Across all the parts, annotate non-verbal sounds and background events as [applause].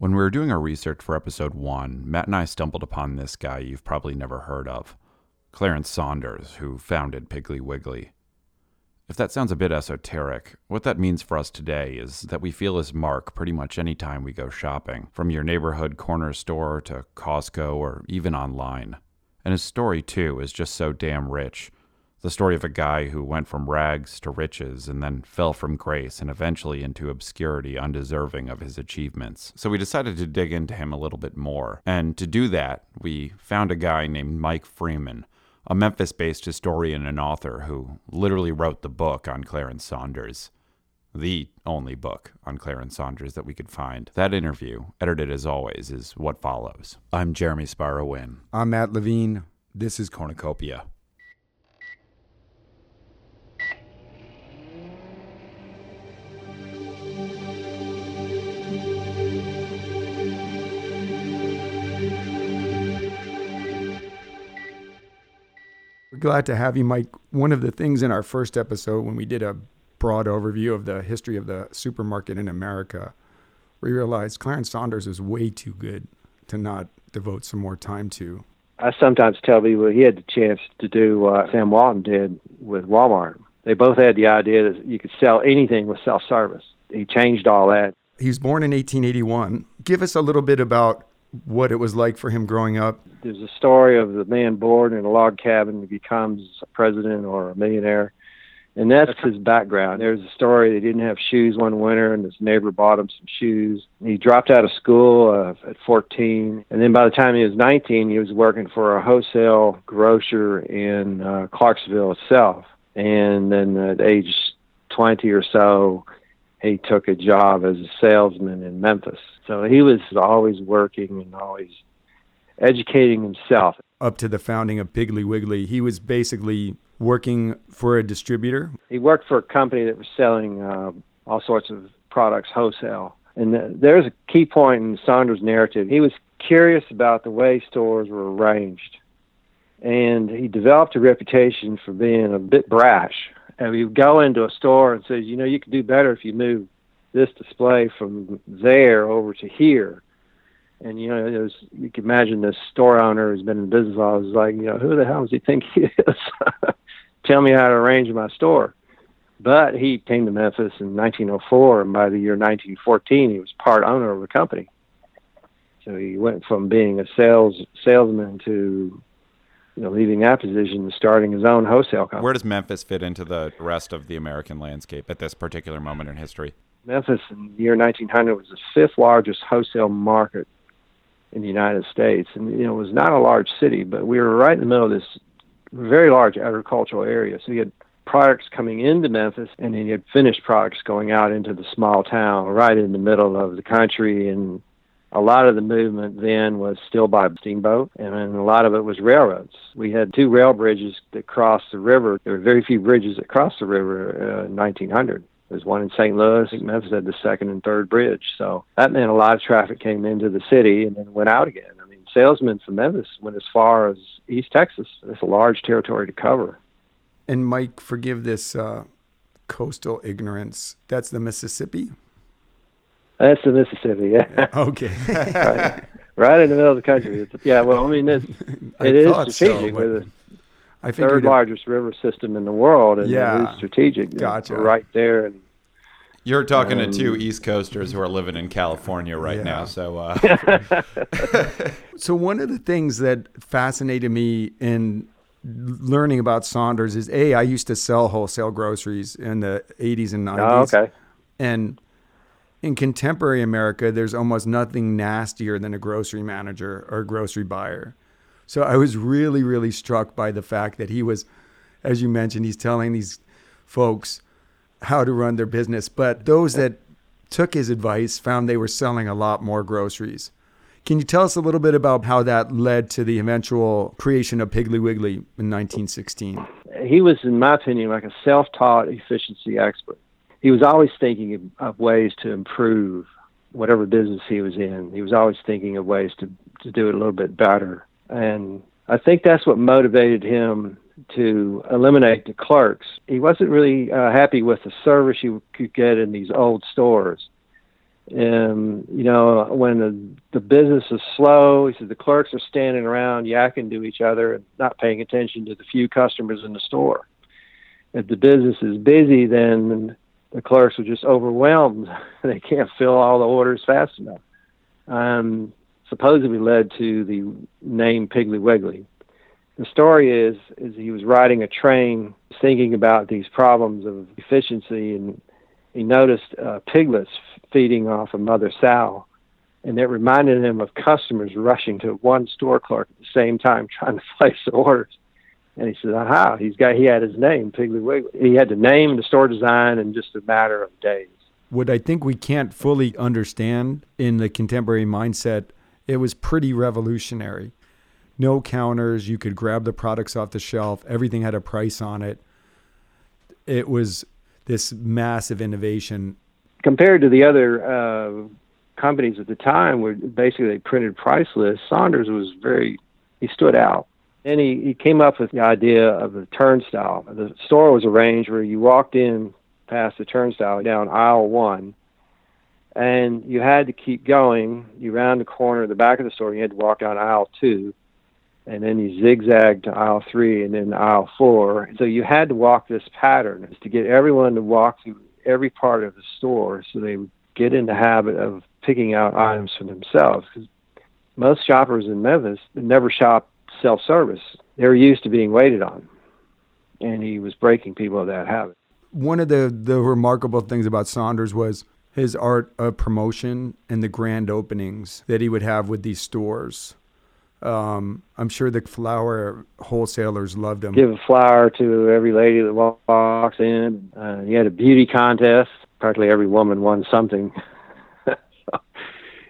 When we were doing our research for episode one, Matt and I stumbled upon this guy you've probably never heard of Clarence Saunders, who founded Piggly Wiggly. If that sounds a bit esoteric, what that means for us today is that we feel his mark pretty much any time we go shopping, from your neighborhood corner store to Costco or even online. And his story, too, is just so damn rich. The story of a guy who went from rags to riches and then fell from grace and eventually into obscurity undeserving of his achievements. So we decided to dig into him a little bit more. And to do that, we found a guy named Mike Freeman a Memphis based historian and author who literally wrote the book on Clarence Saunders. The only book on Clarence Saunders that we could find. That interview, edited as always, is what follows. I'm Jeremy Sparrow Wynn. I'm Matt Levine. This is Cornucopia. Glad to have you, Mike. One of the things in our first episode, when we did a broad overview of the history of the supermarket in America, we realized Clarence Saunders is way too good to not devote some more time to. I sometimes tell people he had the chance to do what Sam Walton did with Walmart. They both had the idea that you could sell anything with self service. He changed all that. He was born in 1881. Give us a little bit about what it was like for him growing up. There's a story of the man born in a log cabin who becomes a president or a millionaire. And that's his background. There's a story they didn't have shoes one winter, and his neighbor bought him some shoes. He dropped out of school uh, at 14, and then by the time he was 19, he was working for a wholesale grocer in uh, Clarksville itself. And then at age 20 or so, he took a job as a salesman in Memphis. So he was always working and always educating himself. Up to the founding of Piggly Wiggly, he was basically working for a distributor. He worked for a company that was selling uh, all sorts of products wholesale. And there's a key point in Saunders' narrative. He was curious about the way stores were arranged. And he developed a reputation for being a bit brash and we go into a store and says, you know, you could do better if you move this display from there over to here. And you know, was, you can imagine this store owner who's been in business all his like, you know, who the hell does he think he is? [laughs] Tell me how to arrange my store. But he came to Memphis in 1904, and by the year 1914, he was part owner of the company. So he went from being a sales salesman to you know, leaving that position and starting his own wholesale company. Where does Memphis fit into the rest of the American landscape at this particular moment in history? Memphis in the year 1900 was the fifth largest wholesale market in the United States. And, you know, it was not a large city, but we were right in the middle of this very large agricultural area. So you had products coming into Memphis, and then you had finished products going out into the small town right in the middle of the country. And a lot of the movement then was still by steamboat, and a lot of it was railroads. We had two rail bridges that crossed the river. There were very few bridges that crossed the river uh, in 1900. There's one in St. Louis. Memphis had the second and third bridge. So that meant a lot of traffic came into the city and then went out again. I mean, salesmen from Memphis went as far as East Texas. It's a large territory to cover. And Mike, forgive this uh, coastal ignorance. That's the Mississippi? That's the Mississippi. Yeah. [laughs] Okay. right, right, in the middle of the country. It's, yeah. Well, I mean, it's, it is strategic. So, We're the third largest river system in the world, and yeah. it is strategic. Gotcha. Right there, and you're talking um, to two East Coasters who are living in California right yeah. now. So, uh. [laughs] [laughs] so one of the things that fascinated me in learning about Saunders is a I used to sell wholesale groceries in the 80s and 90s. Oh, okay. And in contemporary America, there's almost nothing nastier than a grocery manager or a grocery buyer. So I was really, really struck by the fact that he was, as you mentioned, he's telling these folks how to run their business. But those that took his advice found they were selling a lot more groceries. Can you tell us a little bit about how that led to the eventual creation of Piggly Wiggly in 1916? He was, in my opinion, like a self taught efficiency expert he was always thinking of, ways to improve whatever business he was in. He was always thinking of ways to to do it a little bit better, and I think that's what motivated him to eliminate the clerks. He wasn't really uh, happy with the service you could get in these old stores. And, you know, when the the business is slow, he said the clerks are standing around yakking to each other and not paying attention to the few customers in the store. If the business is busy, then the clerks are just overwhelmed. [laughs] they can't fill all the orders fast enough. Um, supposedly led to the name Piggly Wiggly. The story is is he was riding a train, thinking about these problems of efficiency, and he noticed uh, piglets feeding off a mother sow, and it reminded him of customers rushing to one store clerk at the same time trying to [laughs] place orders. And he said, "Aha! He's got he had his name, Piggly Wiggly. He had the name, the store design, in just a matter of days." What I think we can't fully understand in the contemporary mindset, it was pretty revolutionary. No counters, you could grab the products off the shelf. Everything had a price on it. It was this massive innovation compared to the other uh, companies at the time, where basically they printed price lists, Saunders was very he stood out. And he, he came up with the idea of the turnstile. The store was arranged where you walked in past the turnstile down aisle one, and you had to keep going. You round the corner at the back of the store, you had to walk down aisle two, and then you zigzagged to aisle three, and then aisle four. So you had to walk this pattern to get everyone to walk through every part of the store so they would get in the habit of picking out items for themselves. Because most shoppers in Memphis never shop self service, they're used to being waited on. And he was breaking people of that habit. One of the, the remarkable things about Saunders was his art of promotion and the grand openings that he would have with these stores. Um, I'm sure the flower wholesalers loved him. Give a flower to every lady that walks in. Uh, he had a beauty contest. Practically every woman won something. [laughs]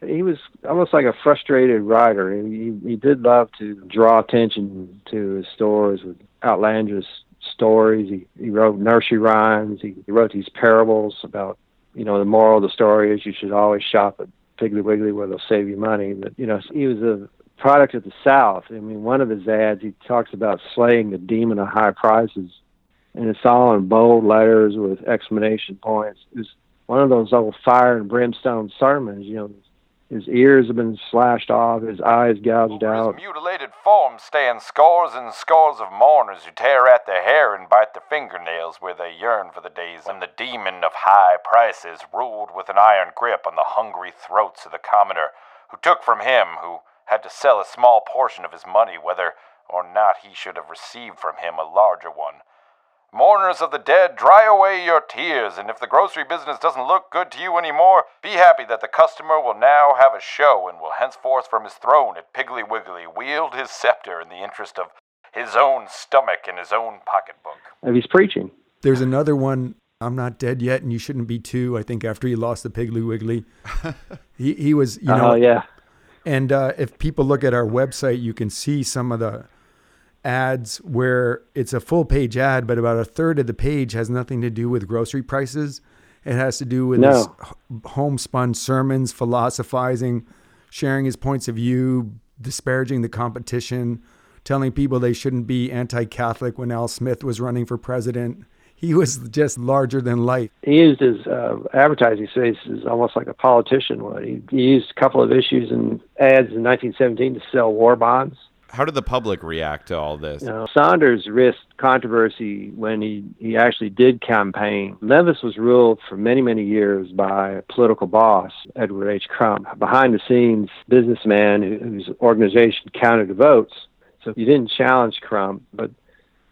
he was almost like a frustrated writer. He, he did love to draw attention to his stores with outlandish stories. He, he wrote nursery rhymes. He, he wrote these parables about, you know, the moral of the story is you should always shop at Piggly Wiggly where they'll save you money. But, you know, he was a product of the South. I mean, one of his ads, he talks about slaying the demon of high prices, and it's all in bold letters with exclamation points. It's one of those old fire and brimstone sermons, you know. His ears have been slashed off, his eyes gouged Over out. His mutilated form stand scores and scores of mourners who tear at their hair and bite their fingernails where they yearn for the days when the demon of high prices ruled with an iron grip on the hungry throats of the commoner, who took from him, who had to sell a small portion of his money, whether or not he should have received from him a larger one. Mourners of the dead, dry away your tears, and if the grocery business doesn't look good to you anymore, be happy that the customer will now have a show and will henceforth from his throne at Piggly Wiggly wield his scepter in the interest of his own stomach and his own pocketbook. If he's preaching. There's another one. I'm not dead yet, and you shouldn't be too. I think after he lost the Piggly Wiggly, [laughs] he he was you know Oh, yeah. And uh, if people look at our website, you can see some of the ads where it's a full page ad, but about a third of the page has nothing to do with grocery prices. It has to do with No. his homespun sermons, philosophizing, sharing his points of view, disparaging the competition, telling people they shouldn't be anti Catholic when Al Smith was running for president. He was just larger than life. He used his uh, advertising space as almost like a politician would. He, he used a couple of issues and ads in 1917 to sell war bonds. How did the public react to all this? You know, Saunders risked controversy when he, he actually did campaign. Memphis was ruled for many, many years by a political boss, Edward H. Crump, behind the scenes businessman whose organization counted the votes. So you didn't challenge Crump, but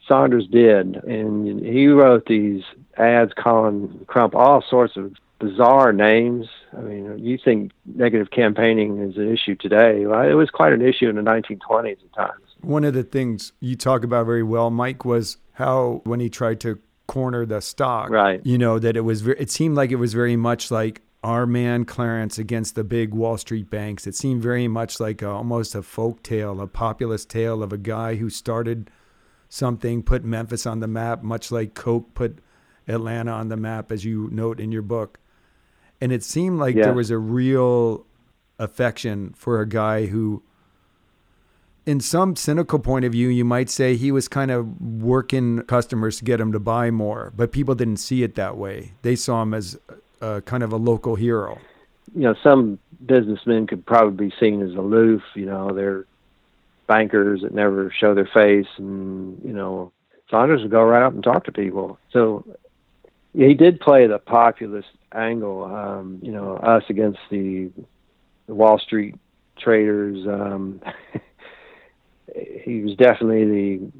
Saunders did. And he wrote these ads calling Crump all sorts of bizarre names. I mean, you think negative campaigning is an issue today. Well, it was quite an issue in the 1920s at times. One of the things you talk about very well, Mike, was how when he tried to corner the stock, Right. You know that it was. It seemed like it was very much like our man Clarence against the big Wall Street banks. It seemed very much like a, almost a folk tale, a populist tale of a guy who started something, put Memphis on the map, much like Coke put Atlanta on the map, as you note in your book. And it seemed like Yeah. there was a real affection for a guy who in some cynical point of view, you might say he was kind of working customers to get him to buy more, but people didn't see it that way. They saw him as a, kind of a local hero. you know, some businessmen could probably be seen as aloof. You know, they're bankers that never show their face, and you know, Saunders would go right up and talk to people. So he did play the populist angle. Um, you know, us against the, the Wall Street traders. Um, [laughs] he was definitely the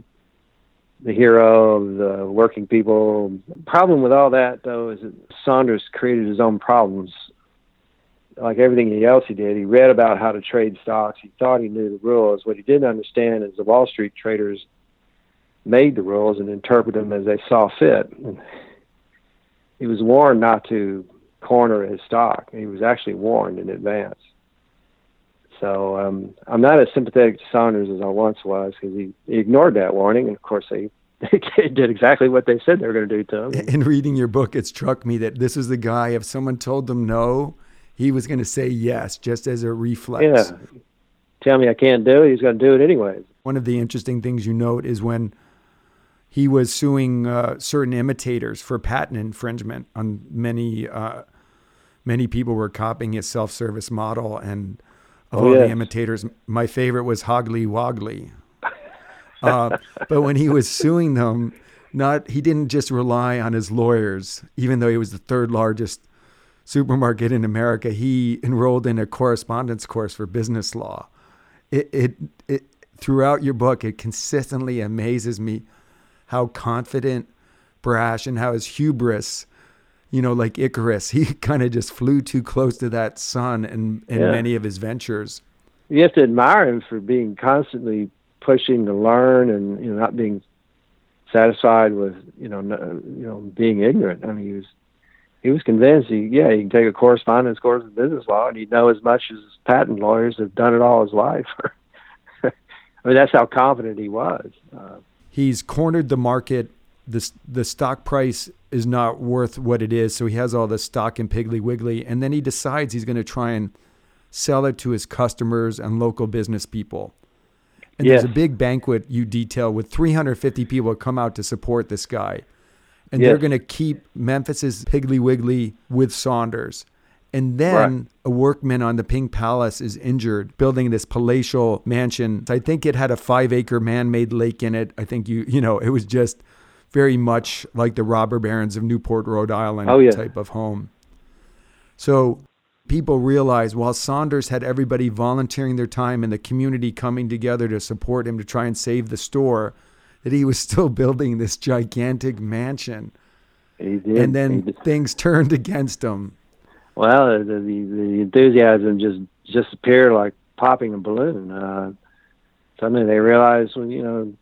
the hero of the working people. Problem with all that though is that Saunders created his own problems. Like everything else he did, he read about how to trade stocks. He thought he knew the rules. What he didn't understand is the Wall Street traders made the rules and interpreted them as they saw fit. He was warned not to corner his stock. He was actually warned in advance. So um, I'm not as sympathetic to Saunders as I once was because he, he ignored that warning, and of course they, [laughs] they did exactly what they said they were going to do to him. In reading your book, it struck me that this is the guy. If someone told them no, he was going to say yes, just as a reflex. Yeah. Tell me I can't do it. He's going to do it anyways. One of the interesting things you note is when he was suing uh, certain imitators for patent infringement on many. Uh, many people were copying his self-service model and of Oh, all yes. the imitators. My favorite was Hoggly Woggly. Uh, but when he was suing them, not he didn't just rely on his lawyers, even though he was the third largest supermarket in America. He enrolled in a correspondence course for business law. It, it, it throughout your book, it consistently amazes me how confident, brash, and how his hubris you know, like Icarus, [laughs] he kind of just flew too close to that sun in, in Yeah. many of his ventures. You have to admire him for being constantly pushing to learn and you know not being satisfied with you know no, you know being ignorant. I mean, he was he was convinced he yeah he can take a correspondence course in business law and he'd know as much as patent lawyers have done it all his life. [laughs] I mean, that's how confident he was. Uh, He's cornered the market. The, the stock price is not worth what it is. So he has all the stock in Piggly Wiggly. And then he decides he's going to try and sell it to his customers and local business people. And Yes. there's a big banquet you detail with 350 people come out to support this guy. And they're going to keep Memphis's Piggly Wiggly with Saunders. And then Right. a workman on the Pink Palace is injured building this palatial mansion. I think it had a five acre man made lake in it. I think you, you know, it was just very much like the robber barons of Newport, Rhode Island Oh, yeah. type of home. So people realized while Saunders had everybody volunteering their time and the community coming together to support him to try and save the store, that he was still building this gigantic mansion. And he then things turned against him. Well, the, the the enthusiasm just just appeared like popping a balloon. Uh, suddenly they realized, well, you know,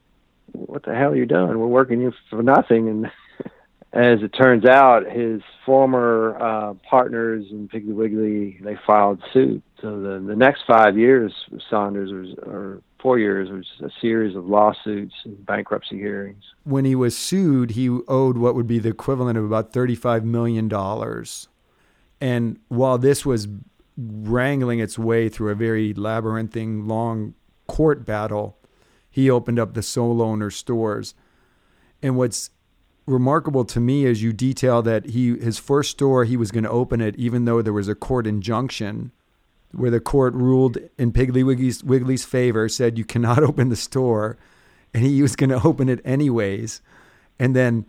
what the hell are you doing? We're working you for nothing. And [laughs] as it turns out, his former uh, partners in Piggly Wiggly they filed suit. So the the next five years, Saunders was or four years was a series of lawsuits and bankruptcy hearings. When he was sued, he owed what would be the equivalent of about $35 million. And while this was wrangling its way through a very labyrinthine, long court battle, he opened up the sole owner stores. And what's remarkable to me is you detail that he his first store he was going to open it even though there was a court injunction where the court ruled in Piggly Wiggly's, Wiggly's favor, said you cannot [laughs] open the store, and he was going to open it anyways. And then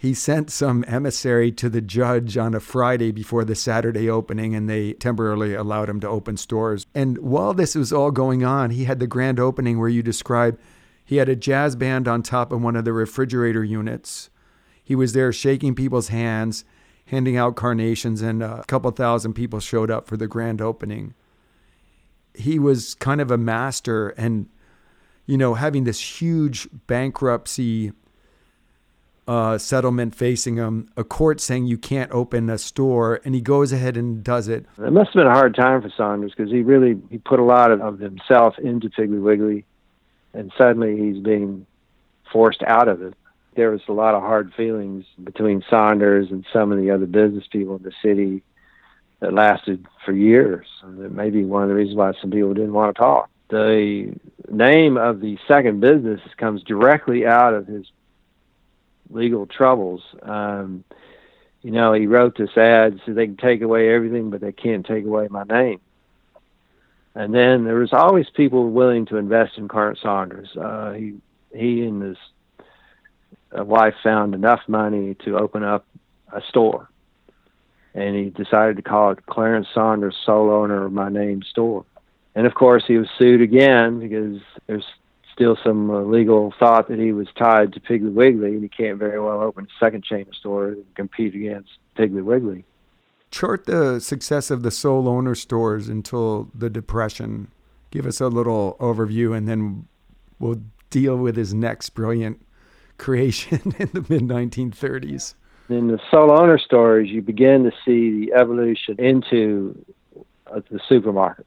he sent some emissary to the judge on a Friday before the Saturday opening, and they temporarily allowed him to open stores. And while this was all going on, he had the grand opening where you describe he had a jazz band on top of one of the refrigerator units. He was there shaking people's hands, handing out carnations, and a couple thousand people showed up for the grand opening. He was kind of a master, and you know, having this huge bankruptcy uh, settlement facing him, a court saying you can't open a store, and he goes ahead and does it. It must have been a hard time for Saunders because he really he put a lot of, of himself into Piggly Wiggly, and suddenly he's being forced out of it. There was a lot of hard feelings between Saunders and some of the other business people in the city that lasted for years. And that may be one of the reasons why some people didn't want to talk. The name of the second business comes directly out of his legal troubles. Um, you know, he wrote this ad so they can take away everything, but they can't take away my name. And then there was always people willing to invest in Clarence Saunders. Uh, he he and his uh, wife found enough money to open up a store, and he decided to call it Clarence Saunders, sole owner of my name store. And of course, he was sued again because there's still some uh, legal thought that he was tied to Piggly Wiggly, and he can't very well open a second chain of stores and compete against Piggly Wiggly. Chart the success of the sole owner stores until the Depression. Give us a little overview, and then we'll deal with his next brilliant creation [laughs] in the mid 1930s. In the sole owner stores, you begin to see the evolution into uh, the supermarkets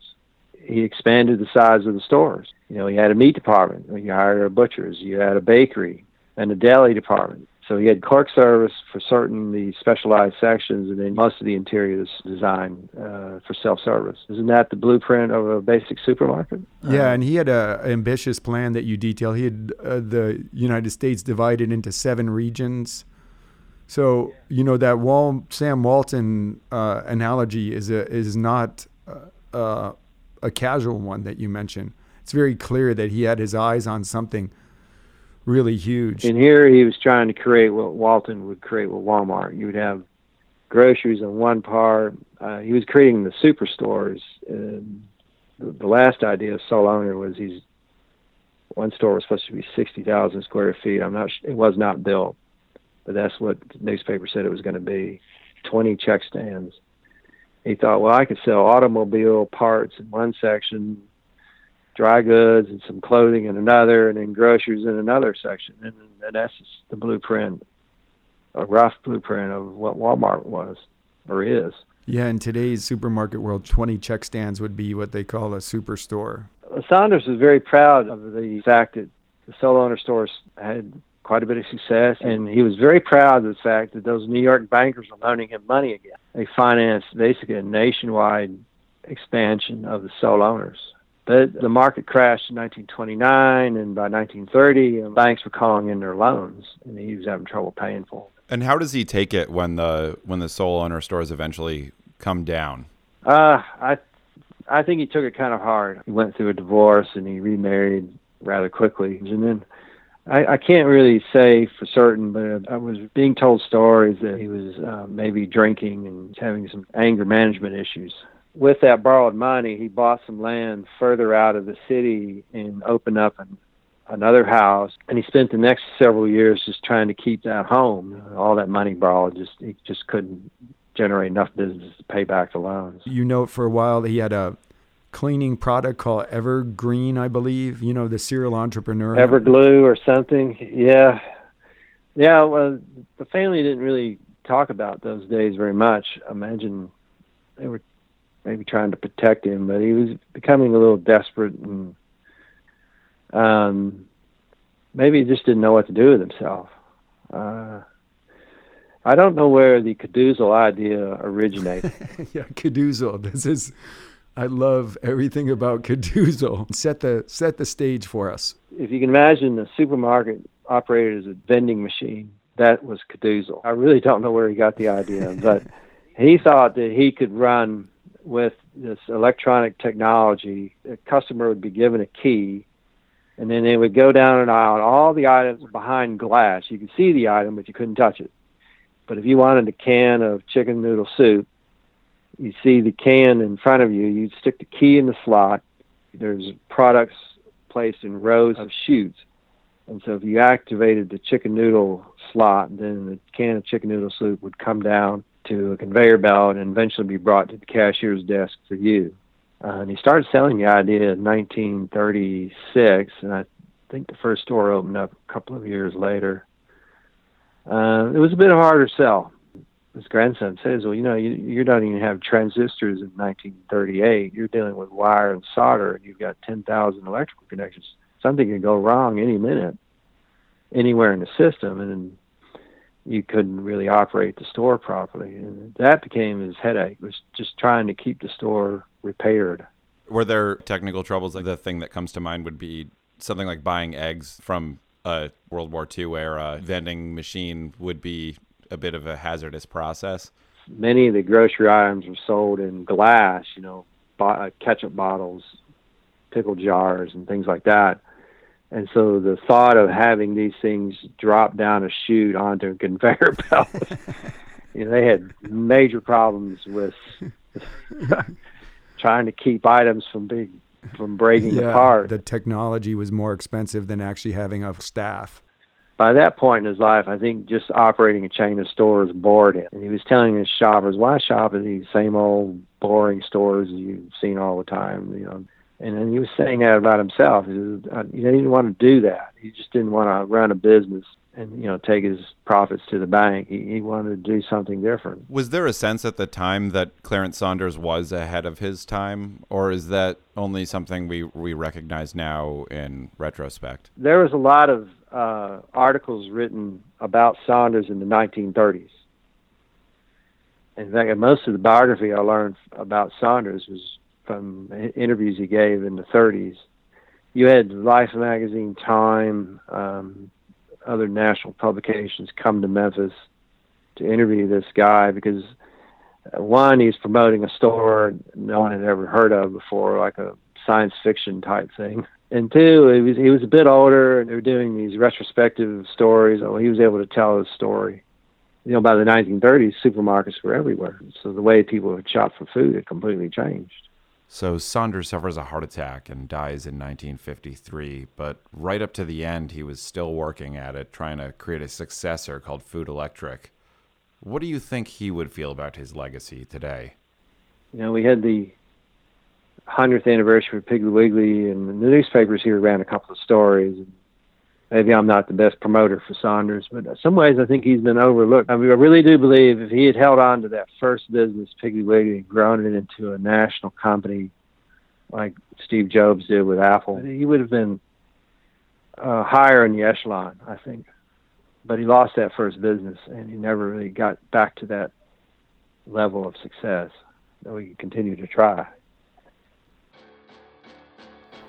he expanded the size of the stores. You know, he had a meat department. You hired a butcher's. You had a bakery and a deli department. So he had clerk service for certain the specialized sections, and then most of the interior is designed uh, for self-service. Isn't that the blueprint of a basic supermarket? Yeah, and he had an ambitious plan that you detail. He had uh, the United States divided into seven regions. So you know that Wal- Sam Walton uh, analogy is a, is not uh, uh, a casual one that you mentioned. It's very clear that he had his eyes on something really huge. And here he was trying to create what Walton would create with Walmart. You would have groceries on one part. Uh, he was creating the superstores. The, the last idea of sole owner was he's one store was supposed to be sixty thousand square feet. I'm not. It was not built, but that's what the newspaper said it was going to be. Twenty check stands he thought, well, I could sell automobile parts in one section, dry goods and some clothing in another, and then groceries in another section. And, and that's the blueprint, a rough blueprint of what Walmart was or is. Yeah, in today's supermarket world, 20 check stands would be what they call a superstore. Saunders was very proud of the fact that the sole owner stores had quite a bit of success, and he was very proud of the fact that those New York bankers were loaning him money again. They financed basically a nationwide expansion of the sole owners. But the market crashed in 1929, and by 1930, banks were calling in their loans, and he was having trouble paying for them. And how does he take it when the when the sole owner stores eventually come down? Uh, I I think he took it kind of hard. He went through a divorce and he remarried rather quickly, and then I, I can't really say for certain, but I was being told stories that he was uh, maybe drinking and having some anger management issues. With that borrowed money, he bought some land further out of the city and opened up an, another house. And he spent the next several years just trying to keep that home. All that money borrowed, just he just couldn't generate enough business to pay back the loans. You know, for a while he had a cleaning product called Evergreen, I believe. You know, the serial entrepreneur. Everglue or something. Yeah. Yeah, well, the family didn't really talk about those days very much. I imagine they were maybe trying to protect him, but he was becoming a little desperate and um, maybe he just didn't know what to do with himself. Uh, I don't know where the Keedoozle idea originated. [laughs] yeah, Keedoozle. This is I love everything about Keedoozle. [laughs] Set the set the stage for us. If you can imagine the supermarket operated as a vending machine, that was Keedoozle. I really don't know where he got the idea, [laughs] but he thought that he could run with this electronic technology. A customer would be given a key, and then they would go down an aisle, and all the items were behind glass. You could see the item, but you couldn't touch it. But if you wanted a can of chicken noodle soup, you see the can in front of you, you stick the key in the slot. There's products placed in rows of chutes. And so if you activated the chicken noodle slot, then the can of chicken noodle soup would come down to a conveyor belt and eventually be brought to the cashier's desk for you. Uh, and he started selling the idea in 1936, and I think the first store opened up a couple of years later. Uh, it was a bit of harder sell his grandson says, well, you know, you, you don't even have transistors in 1938. You're dealing with wire and solder, and you've got 10,000 electrical connections. Something can go wrong any minute, anywhere in the system, and you couldn't really operate the store properly. And that became his headache, was just trying to keep the store repaired. Were there technical troubles? Like the thing that comes to mind would be something like buying eggs from a World War II era vending machine would be a bit of a hazardous process. Many of the grocery items were sold in glass, you know, uh, ketchup bottles, pickle jars, and things like that. And so the thought of having these things drop down a chute onto a conveyor [laughs] belt, you know, they had major problems with [laughs] trying to keep items from being from breaking apart. The technology was more expensive than actually having a staff. By that point in his life, I think just operating a chain of stores bored him. And he was telling his shoppers, "Why shop at these same old boring stores you've seen all the time?" You know, and then he was saying that about himself. He, was, uh, he didn't want to do that. He just didn't want to run a business and you know take his profits to the bank. He, he wanted to do something different. Was there a sense at the time that Clarence Saunders was ahead of his time, or is that only something we we recognize now in retrospect? There was a lot of uh, articles written about Saunders in the 1930s. In fact, most of the biography I learned about Saunders was from interviews he gave in the 30s. You had Life magazine, Time, um, other national publications come to Memphis to interview this guy because one, he's promoting a store no one had ever heard of before, like a science fiction type thing. And two, he was he was a bit older, and they were doing these retrospective stories. Oh, he was able to tell his story. You know, by the 1930s, supermarkets were everywhere, so the way people would shop for food had completely changed. So Saunders suffers a heart attack and dies in 1953, but right up to the end, he was still working at it, trying to create a successor called Food Electric. What do you think he would feel about his legacy today? You know, we had the 100th anniversary of Piggly Wiggly, and the newspapers here ran a couple of stories. Maybe I'm not the best promoter for Saunders, but in some ways I think he's been overlooked. I mean, I really do believe if he had held on to that first business, Piggly Wiggly, and grown it into a national company like Steve Jobs did with Apple, he would have been uh, higher in the echelon, I think. But he lost that first business, and he never really got back to that level of success. Though he continued to try.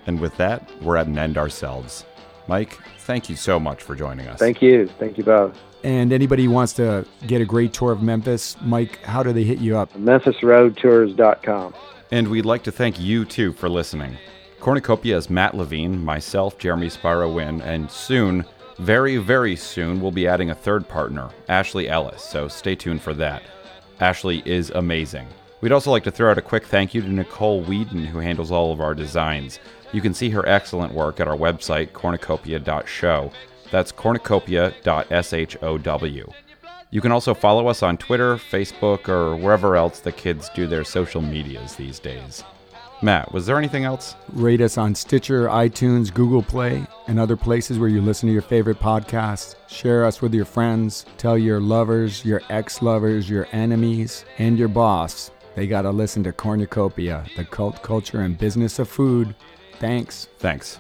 And with that, we're at an end ourselves. Mike, thank you so much for joining us. Thank you. Thank you both. And anybody who wants to get a great tour of Memphis, Mike, how do they hit you up? MemphisRoadTours.com. And we'd like to thank you too for listening. Cornucopia is Matt Levine, myself, Jeremy Spiro Wynn, and soon, very, very soon, we'll be adding a third partner, Ashley Ellis, so stay tuned for that. Ashley is amazing. We'd also like to throw out a quick thank you to Nicole Whedon, who handles all of our designs. You can see her excellent work at our website, cornucopia.show. That's cornucopia.show. You can also follow us on Twitter, Facebook, or wherever else the kids do their social medias these days. Matt, was there anything else? Rate us on Stitcher, iTunes, Google Play, and other places where you listen to your favorite podcasts. Share us with your friends. Tell your lovers, your ex lovers, your enemies, and your boss they got to listen to Cornucopia, the cult culture and business of food. Thanks. Thanks.